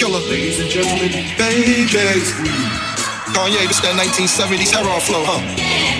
killer. Ladies and gentlemen, babies. Kanye, this that 1970s hero flow, huh?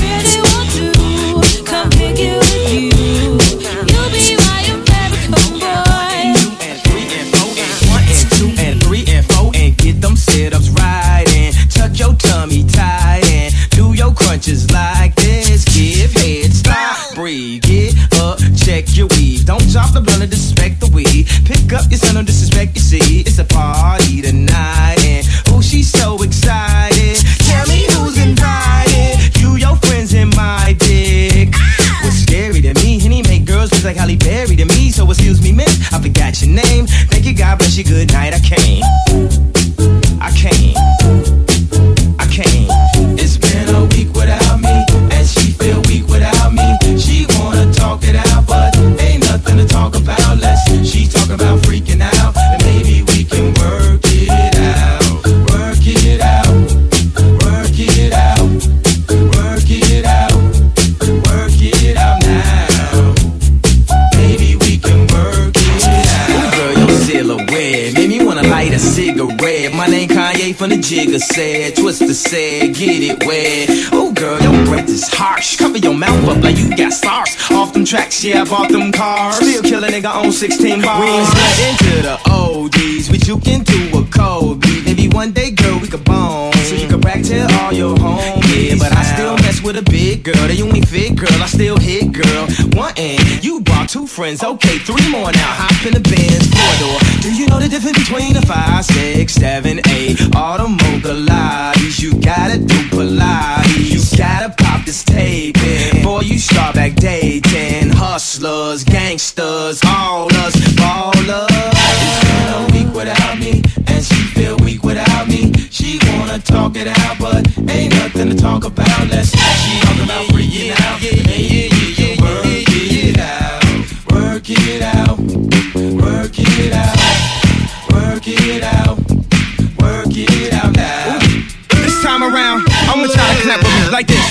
The blunt and disrespect the weed. Pick up your son, don't disrespect your seed. It's a party tonight, and oh, she's so excited. Tell me who's invited. You, your friends, and my dick. What's scary to me? Henny make girls look like Halle Berry to me. Tracks, yeah, I bought them cars. Still kill a nigga on 16 bars. We ain't slid into the ODs. We juke into a cold beat. Maybe one day, girl, we could bone. So you can brag to all your homies. Yeah, but I with a big girl. They only fit, girl. I still hit, girl. One and you brought two friends. Okay, three more now. Hop in the Benz four door. Do you know the difference between a five, six, seven, eight? The mocha. You gotta do Pilates. You gotta pop this tape in. Before you start back dating. Hustlers, gangsters, all us ballers. It's been a week without me, wanna talk it out, but ain't nothing to talk about. Let's she talk about freaking out. Maybe we can work it out, work it out, work it out, work it out, work it out now. This time around, I want y'all to clap with me like this.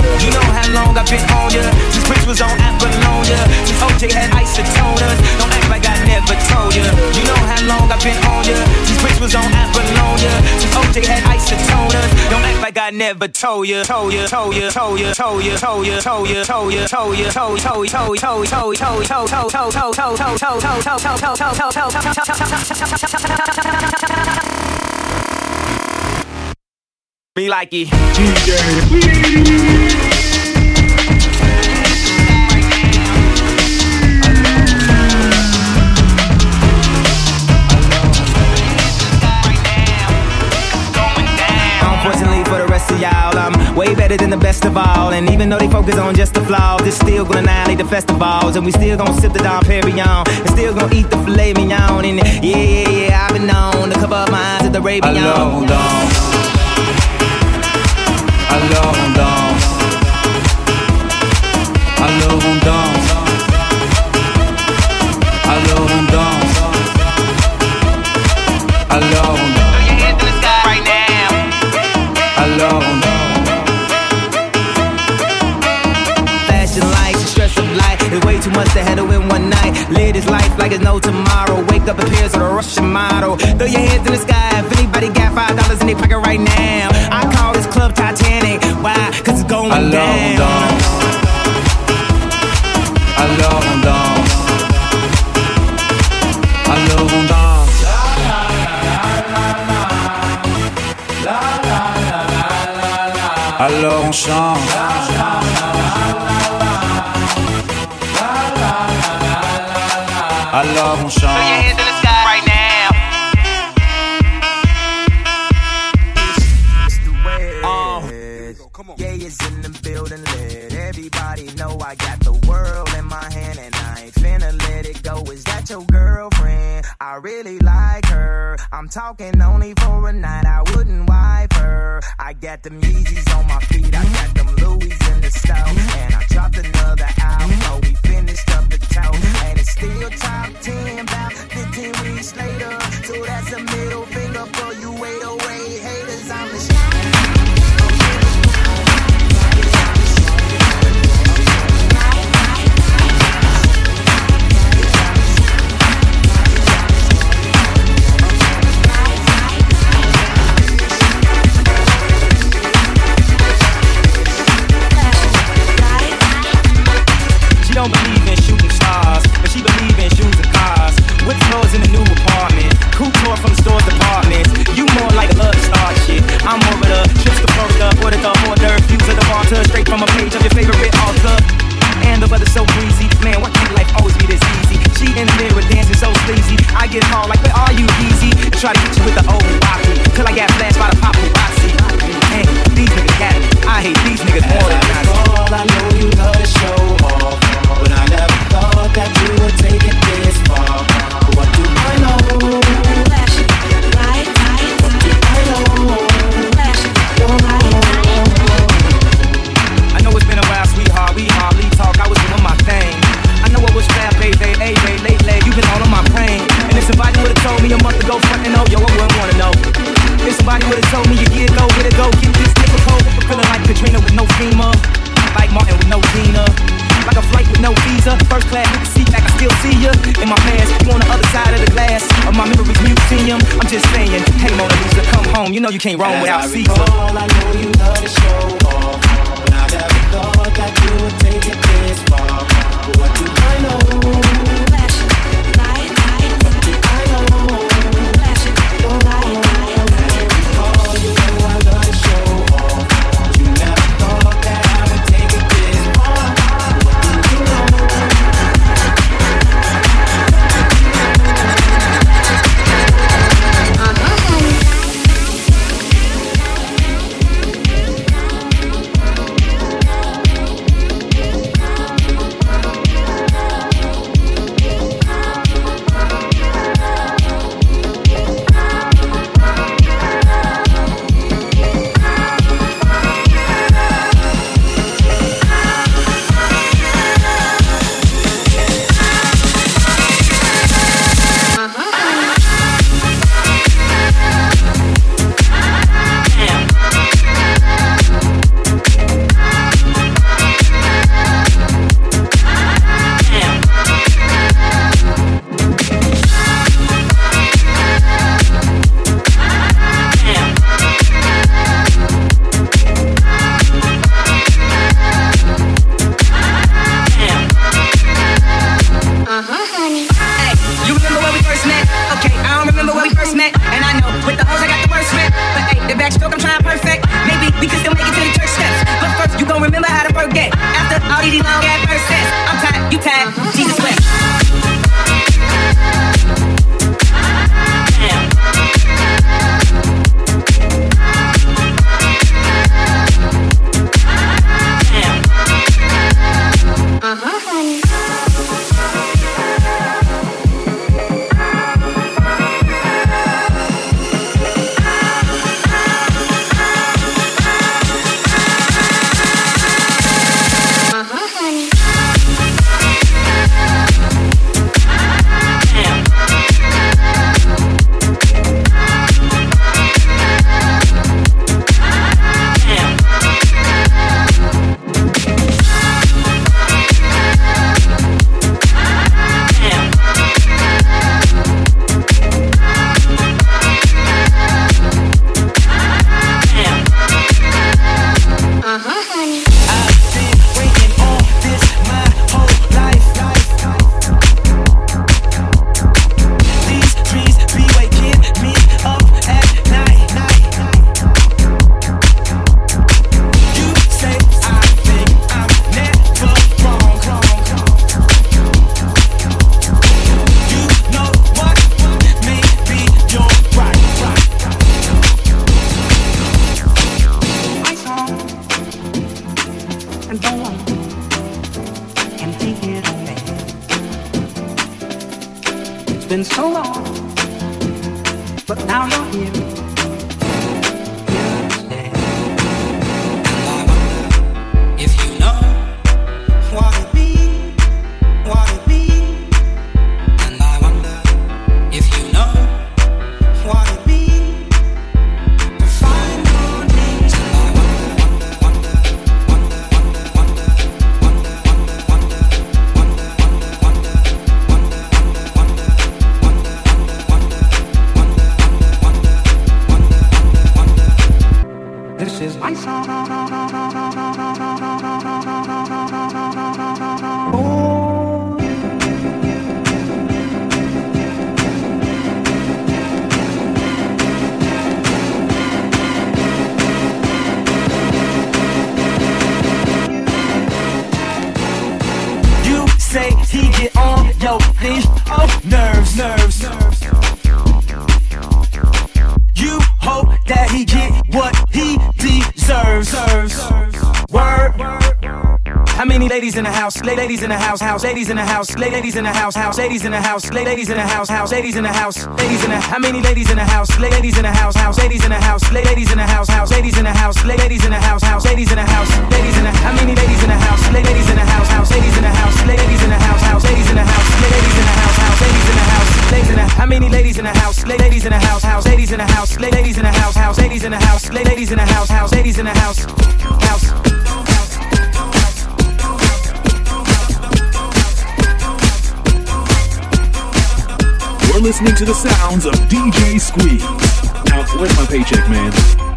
Long I've been on ya. Since Prince was on Apollonia. Since OJ had isotoners. Don't act like I never told ya. You know how long I've been on ya. Since Prince was on Apollonia. Since OJ had isotoners. Don't act like I never told ya. Told ya, told ya, told ya, told ya, told ya, told ya, told ya, told ya, told told told told told told told told told told told told told told told told told me like it. Way better than the best of all. And even though they focus on just the flaws, it's still gonna annihilate the festivals. And we still gonna sip the Dom Perignon. And still gonna eat the filet mignon. And yeah, yeah, yeah, I've been known to cover up my eyes at the Arabian. Alors on danse. Alors on danse. Alors on danse. Alors on danse. Alors on danse. Throw your hands in the sky right now. Alors Way too much to handle in one night. Live this life like it's no tomorrow. Wake up appears on a Russian model. Throw your hands in the sky if anybody got five dollars in their pocket right now. I call this club Titanic. Why? Cause it's going on down. danse. Alors on danse. Alors on danse. Alors on chante. Alors on chante. hands in the sky right now. Yeah, it's in the building lit. Everybody know I got the world in my hand and I ain't finna let it go. Is that your girlfriend? I really like her. I'm talking only for a night. I wouldn't wipe her. I got them Yeezys on my feet. I got them Louis in the stove. And I dropped another album. Oh, we finished up the toe. And it's still top You can't Rome without Caesar. recall, I know you love to show off But I never thought that you would take it serves, serves. Word. How many ladies in the house? Ladies in the house, house. Ladies in the house, ladies in the house, house. Ladies in the house, ladies in the house, house. Ladies in the house, ladies in the. How many ladies in the house? Ladies in the house, house. Ladies in the house, ladies in the house, house. Ladies in the house, ladies in the house, house. Ladies in the house, ladies in the. How many ladies in the house? Ladies in the house, house. Ladies in the house, ladies in the house, house. Ladies in the house, ladies in the house ladies in the house, ladies in the how many ladies in the house, ladies in the house, house, ladies in the house, ladies in the house, house, ladies in the house, ladies in the house, house, ladies in the house, house. We're listening to the sounds of DJ Squeeze. Now, where's my paycheck, man?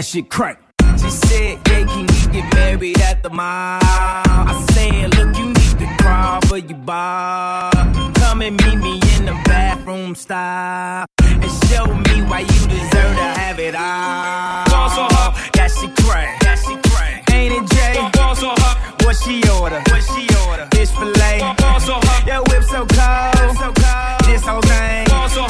that shit crack. She said, yeah, can you get married at the mall? I said, look, you need to crawl for your bar. Come and meet me in the bathroom style. And show me why you deserve to have it all. Balls so her. That shit crack. That she crack. Ain't it Jay? Balls so her. What she order? What she order? Fish fillet. Balls so her. That whip so cold. Whip so cold. This whole thing. Balls on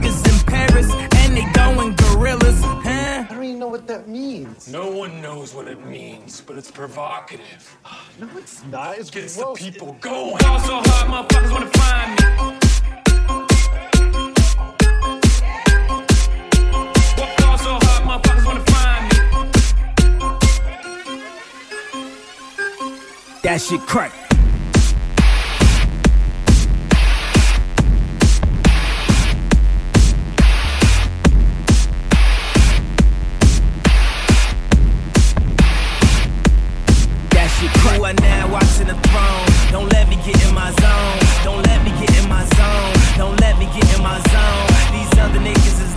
but it's provocative. No, it's not. It's Gets gross. the people going. Balls so hard, motherfuckers wanna find me. Balls so hard, motherfuckers wanna find me. That shit crack. Get in my zone. These other niggas is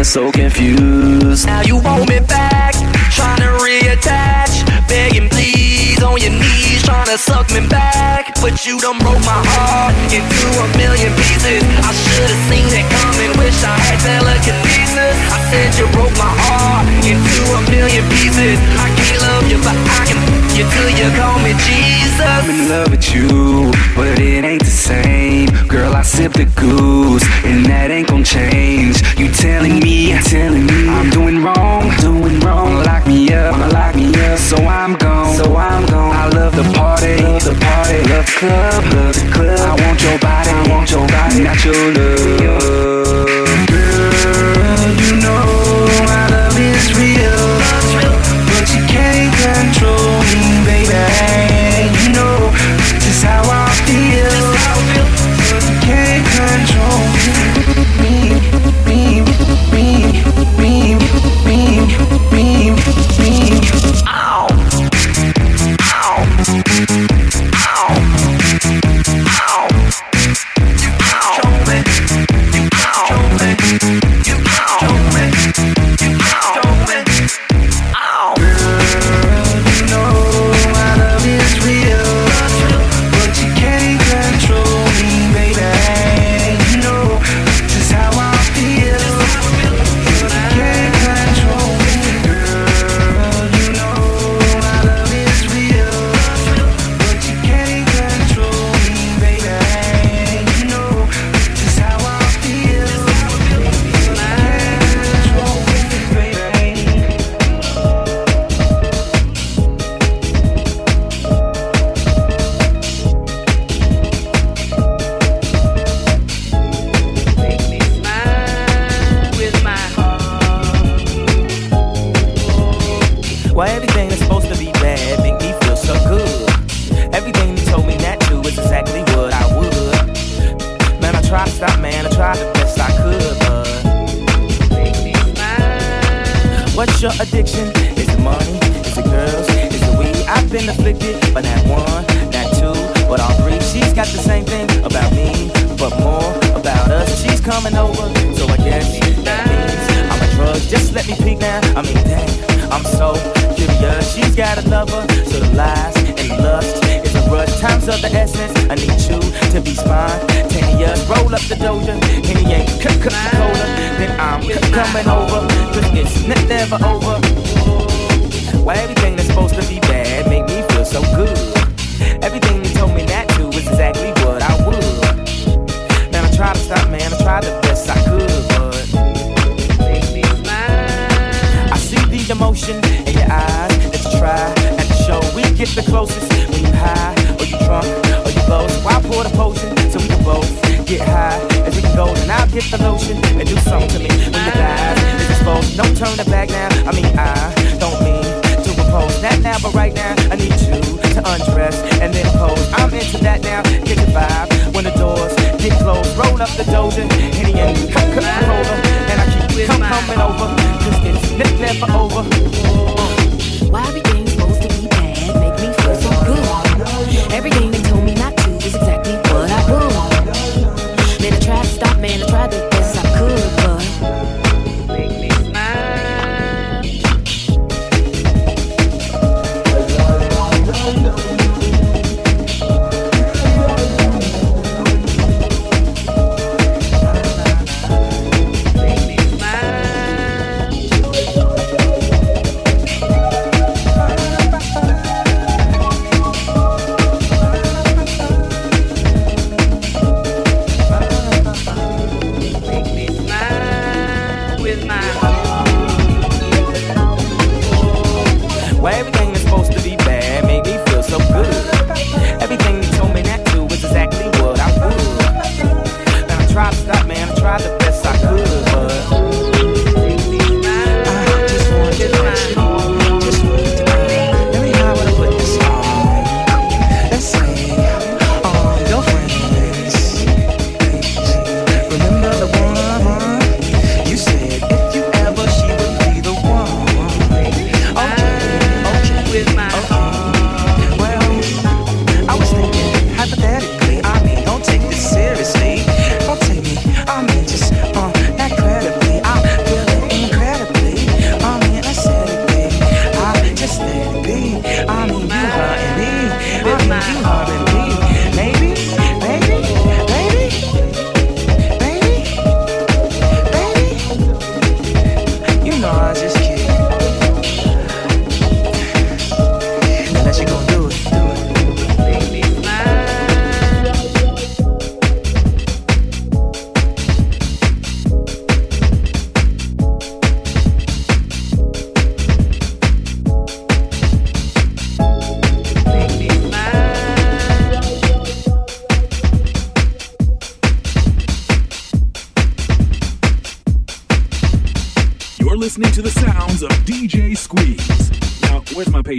Feeling so confused. Now you want me back. Trying to reattach. Begging please on your knees. Trying to suck me back. But you done broke my heart into a million pieces. I should've seen it coming. Wish I had telekinesis. I said you broke my heart into a million pieces. I can't love you, but I can you till you call me Jesus. I'm in love with you, but it ain't the same. Girl, I sip the goose, and that ain't gon' change. You telling me, telling me I'm doing wrong, doing wrong. Lock me up, lock me up. So I'm gone, so I'm gone. I love the party, love the party, love the club, love the club. I want your body, I want your body, not your love. What's your addiction? Is it money? Is it girls? Is it weed? I've been afflicted, but not one, not two, but all three. She's got the same thing about me, but more about us. She's coming over, so I guess that means I'm a drug. Just let me peek now. I mean, dang, I'm so curious. She's got a lover, so the lies and the lust Time's of the essence. I need you to be spontaneous. Roll up the doja, and he ain't the cola. Then I'm c- coming over, cause it's ne- never over. Why everything that's supposed to be bad make me feel so good? Everything you told me not to is exactly what I would. Man, I tried to stop, man, I tried the best I could, but make me smile. I see the emotion in your eyes that you try the show. We get the closest or you drunk, or you low. So I pour the potion so we can both get high as we can go. And I'll get the lotion and do something to me when the guys is exposed. Don't turn it back now. I mean, I don't mean to impose that now, but right now I need you to undress and then pose. I'm into that now. Get the vibe when the doors get closed. Roll up the doja, Henny and the cola, and I keep come coming over. Cause it's ne- never over. Why everything's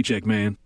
paycheck, man?